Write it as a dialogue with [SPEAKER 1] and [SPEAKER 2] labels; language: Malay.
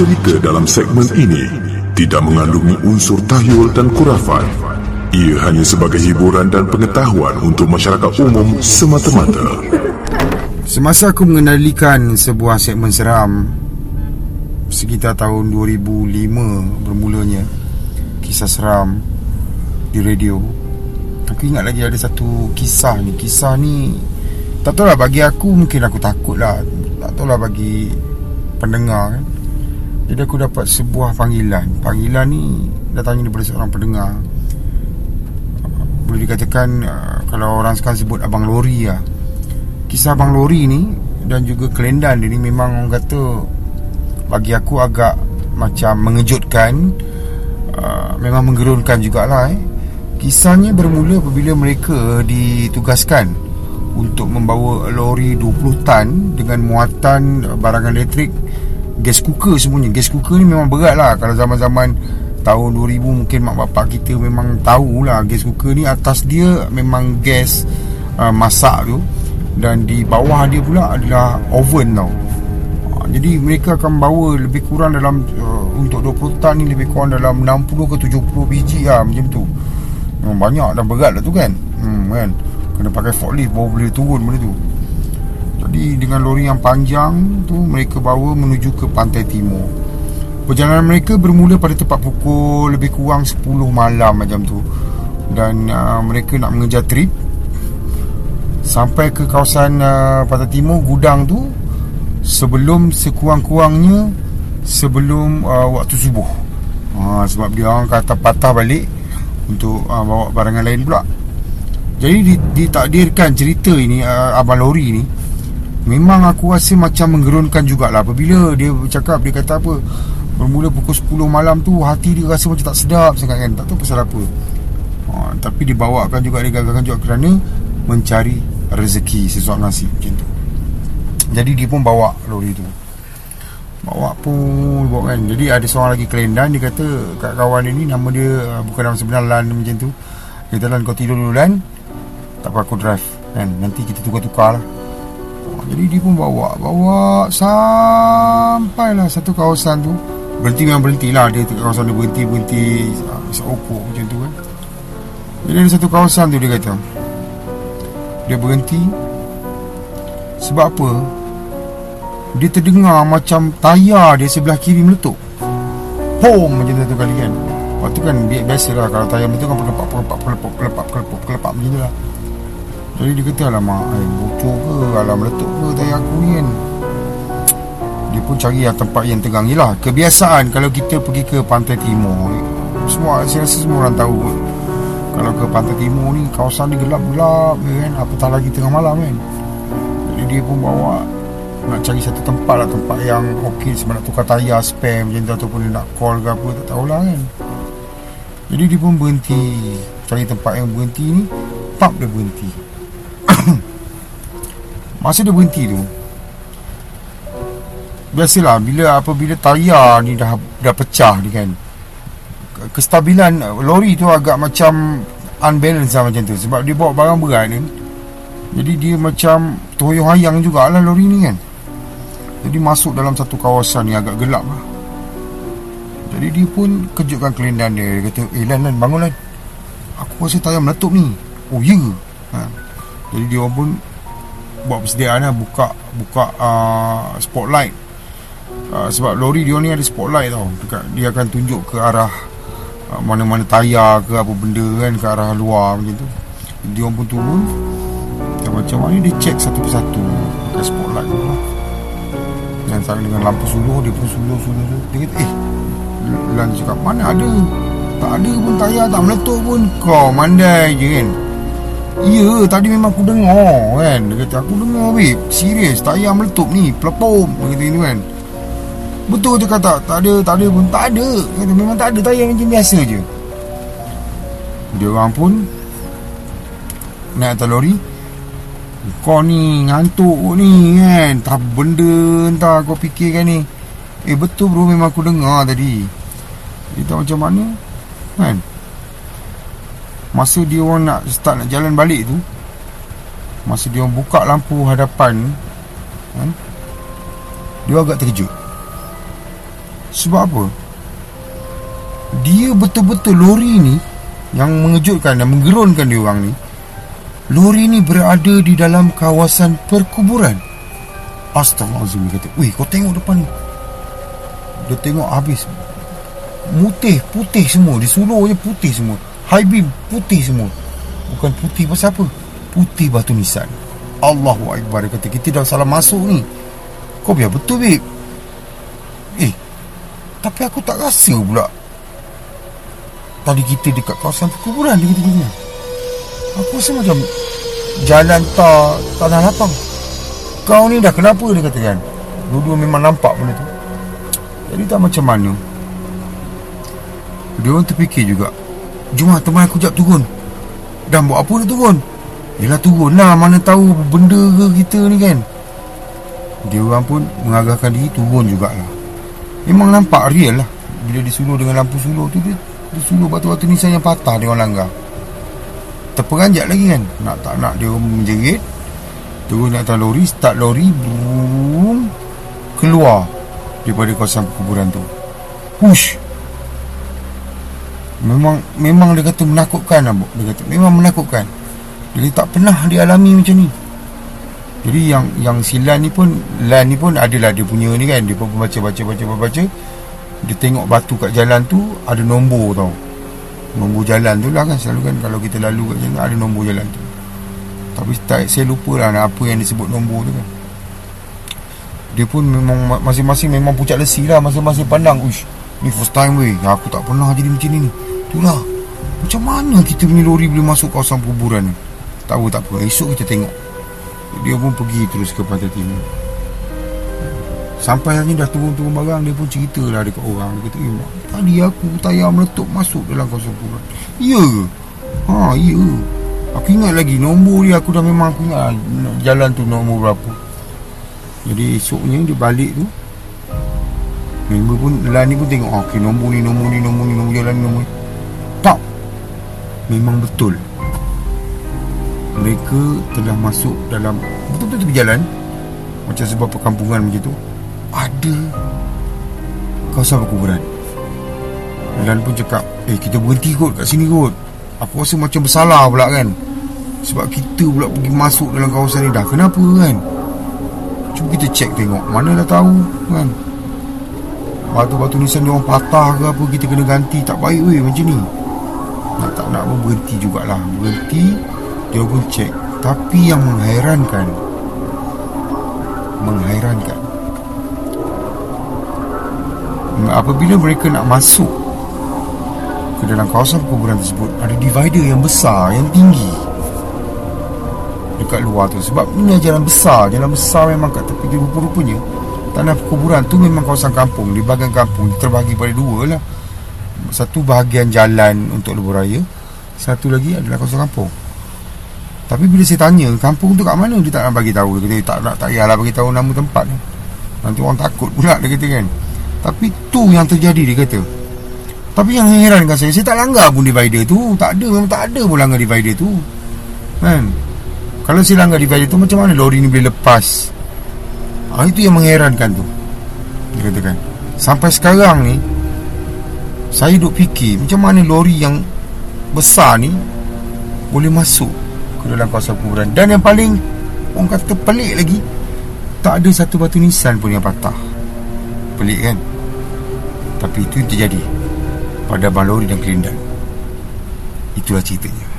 [SPEAKER 1] Cerita dalam segmen ini tidak mengandungi unsur tahyul dan kurafat. Ia hanya sebagai hiburan dan pengetahuan untuk masyarakat umum semata-mata.
[SPEAKER 2] Semasa aku mengenalikan sebuah segmen seram Sekitar tahun 2005 bermulanya Kisah seram di radio Aku ingat lagi ada satu kisah ni Kisah ni Tak tahu lah bagi aku mungkin aku takut lah Tak tahu lah bagi pendengar kan Jadi aku dapat sebuah panggilan. Panggilan ni datangnya daripada seorang pendengar. Boleh dikatakan uh, Kalau orang sekarang sebut Abang Lori lah. Kisah Abang Lori ni Dan juga kelendan dia ni memang orang kata Bagi aku agak Macam mengejutkan uh, Memang menggerunkan jugalah eh. Kisahnya bermula apabila mereka ditugaskan untuk membawa lori 20 tan dengan muatan barangan elektrik gas cooker semuanya. Gas cooker ni memang berat lah. Kalau zaman-zaman tahun 2000 mungkin mak bapak kita memang tahulah gas cooker ni. Atas dia memang gas uh, masak tu. Dan di bawah dia pula adalah oven tau. Uh, jadi mereka akan bawa lebih kurang dalam uh, untuk 20 tan ni lebih kurang dalam 60 ke 70 biji lah macam tu. Memang banyak dan berat lah tu kan. Hmm, kan? Kena pakai forklift baru boleh turun benda tu Jadi dengan lori yang panjang tu Mereka bawa menuju ke pantai timur. Perjalanan mereka bermula pada tepat pukul lebih kurang 10 malam macam tu. Dan uh, mereka nak mengejar trip Sampai ke kawasan uh, pantai timur gudang tu Sebelum sekurang-kurangnya Sebelum uh, waktu subuh. Ha, Sebab dia orang kata patah balik untuk uh, bawa barangan lain pula. Jadi ditakdirkan cerita ini uh, abang lori ni memang aku rasa macam menggerunkan jugalah. Apabila dia bercakap dia kata apa bermula pukul 10 malam tu hati dia rasa macam tak sedap sangat kan. Tak tahu pasal apa. Uh, tapi dibawakan juga digagalkan juga kerana mencari rezeki sesuap nasi macam tu. Jadi dia pun bawa lori tu. Bawa pun bawa kan. Jadi ada seorang lagi kelendan Dia kata kat kawan dia ni Nama dia uh, bukan nama sebenar Lan macam tu. Dia kata Lan kau tidur dulu Lan. Tak apa aku drive kan. Nanti kita tukar-tukar lah Jadi dia pun bawa Bawa Sampailah satu kawasan tu. Berhenti memang berhenti lah Dia kawasan dia berhenti-berhenti uh, Seokok macam tu kan. Jadi ada satu kawasan tu dia kata. Dia berhenti. Sebab apa? Dia terdengar macam tayar dia sebelah kiri meletup. Pom macam tu kali kan. Lepas tu kan biasalah kalau tayar meletup kan pelepak pelepak pelepak pelepak pelepak pelepak macam tu lah Jadi dia kata alamak eh, bocor ke? Alam meletup ke? Tayar aku ni kan. Dia pun cari yang tempat yang tegang Yelah kebiasaan kalau kita pergi ke pantai timur Semua saya rasa semua orang tahu Kalau ke pantai timur ni kawasan ni gelap-gelap kan. Apatah lagi tengah malam kan? Jadi dia pun bawa nak cari satu tempat lah tempat yang okey sebab nak tukar tayar spare macam tu ataupun dia nak call ke apa tak tahulah kan. Jadi dia pun berhenti. Cari tempat yang berhenti ni pub dia berhenti masa dia berhenti tu biasalah bila apabila tayar ni dah dah pecah ni kan kestabilan lori tu agak macam unbalance lah macam tu sebab dia bawa barang berat ni jadi dia macam toyong hayang jugalah lori ni kan jadi masuk dalam satu kawasan yang agak gelap lah. Jadi dia pun kejutkan kelindan dia. Dia kata, eh Lan, Lan, bangun Lan. Aku rasa tayar meletup ni. Oh, ya ha. Jadi dia pun buat persediaan lah. Buka, buka uh, spotlight. Uh, sebab lori dia ni ada spotlight tau. Dekat, dia akan tunjuk ke arah uh, mana-mana tayar ke apa benda kan. Ke arah luar macam tu. Dia pun turun. Dan macam mana dia cek satu persatu. Dekat spotlight tu lah. Yang sama dengan lampu suluh Dia pun suluh suluh suluh Dia kata eh Lan cakap mana ada Tak ada pun tayar tak meletup pun Kau mandai je kan Ya tadi memang aku dengar kan? Dia kata aku dengar weh Serius tayar meletup ni. Pelepom Dia kata ni kan? Betul dia kata Tak ada tak ada pun Tak ada. Dia kata memang tak ada tayar macam biasa je. Dia orang pun Naik atas lori. Kau ni ngantuk ni kan? Tak benda entah kau fikirkan ni. Eh betul bro. Memang aku dengar tadi. Kita macam mana Kan Masa dia orang nak start nak jalan balik tu Masa dia orang buka lampu hadapan kan, Dia agak terkejut. Sebab apa? Dia betul-betul lori ni Yang mengejutkan dan menggerunkan dia orang ni. Lori ni berada di dalam kawasan perkuburan. Astaghfirullahaladzim Dia kata Weh kau tengok depan ni. Dia tengok habis. Mutih Putih semua. Di sulurnya putih semua High beam Putih semua. Bukan putih pasal apa? Putih batu nisan. Allahu Akbar Dia kata kita dah salah masuk ni. Kau biar betul babe Eh Tapi aku tak rasa pula. Tadi kita dekat kawasan perkuburan Dia kata gini. Aku rasa macam Jalan tak Tanah lapang. Kau ni dah kenapa dia kata kan? Dua-dua memang nampak benda tu. Jadi tak macam mana. Dia orang terfikir juga Jom lah teman aku jap turun. Dan buat apa dia turun? Yelah turun lah Mana tahu benda ke kita ni kan. Dia orang pun Mengarahkan diri turun jugalah. Memang nampak real lah. Bila disulur dengan lampu sulur tu Dia, dia sulur batu-batu nisan yang patah Dia orang langgar. Terperanjat lagi kan. Nak tak nak dia menjerit. Turun atas lori Start lori Boom Keluar Daripada kawasan perkuburan tu Push Memang Memang dia kata menakutkan lah, Dia kata. Memang menakutkan. Jadi tak pernah dialami macam ni. Jadi yang Yang silan ni pun Lan ni pun adalah dia punya ni kan. Dia pun baca baca baca baca Dia tengok batu kat jalan tu Ada nombor tau. Nombor jalan tu lah kan Selalu kan. Kalau kita lalu kat jalan Ada nombor jalan tu. Tapi tak, saya lupa lah Apa yang disebut nombor tu kan. Dia pun memang Masing-masing memang pucat lesi lah Masing-masing pandang. Uish Ni first time weh. Aku tak pernah jadi macam ni Itulah. Macam mana kita punya lori Boleh masuk kawasan kuburan ni? Tahu tak apa. Esok kita tengok. Dia pun pergi terus ke Pantai Timur. Sampai hari ni dah turun-turun barang Dia pun cerita lah dekat orang. Dia kata eh, mak, Tadi aku tayar meletup Masuk dalam kawasan kuburan Ya? Ha ya Aku ingat lagi Nombor dia aku dah memang Aku ingat lah, Jalan tu nombor berapa. Jadi esoknya dia balik tu Member pun Lan ni pun tengok oh, Okay nombor ni Nombor ni Nombor ni Nombor jalan ni Nombor ni. Tak. Memang betul. Mereka telah masuk dalam Betul-betul tepi jalan. Macam sebuah perkampungan macam tu. Ada Kawasan perkuburan. Lan pun cakap Eh kita berhenti kot kat sini kot. Aku rasa macam bersalah pula kan. Sebab kita pula pergi masuk dalam kawasan ni dah. Kenapa kan? Cuba kita cek tengok Mana dah tahu kan Batu-batu nisan dia orang patah ke apa Kita kena ganti. Tak baik weh macam ni. Nak tak nak pun berhenti jugalah. Berhenti Dia pun cek Tapi yang menghairankan Menghairankan Apabila mereka nak masuk Ke dalam kawasan perkuburan tersebut Ada divider yang besar Yang tinggi Dekat luar tu. Sebab ini jalan besar. Jalan besar memang kat tepi Rupa-rupanya Tanah perkuburan tu memang kawasan kampung. Di bahagian kampung terbagi pada dua lah. Satu bahagian jalan untuk lebuh raya Satu lagi adalah kawasan kampung. Tapi bila saya tanya Kampung tu kat mana? Dia tak nak bagi tahu. Dia kata tak nak tak payahlah bagi tahu nama tempat ni. Nanti orang takut pula dia kata kan. Tapi tu yang terjadi dia kata. Tapi yang herankan saya Saya tak langgar pun divider tu. Tak ada memang tak ada pun langgar divider tu. Kan? Kalau saya langgar divider tu Macam mana lori ni boleh lepas Ha, itu yang mengherankan tu. Dia katakan Sampai sekarang ni Saya duk fikir Macam mana lori yang Besar ni Boleh masuk Ke dalam kawasan kuburan Dan yang paling Orang kata pelik lagi Tak ada satu batu nisan pun yang patah. Pelik kan? Tapi itu yang terjadi Pada abang lori dan kelindan. Itulah ceritanya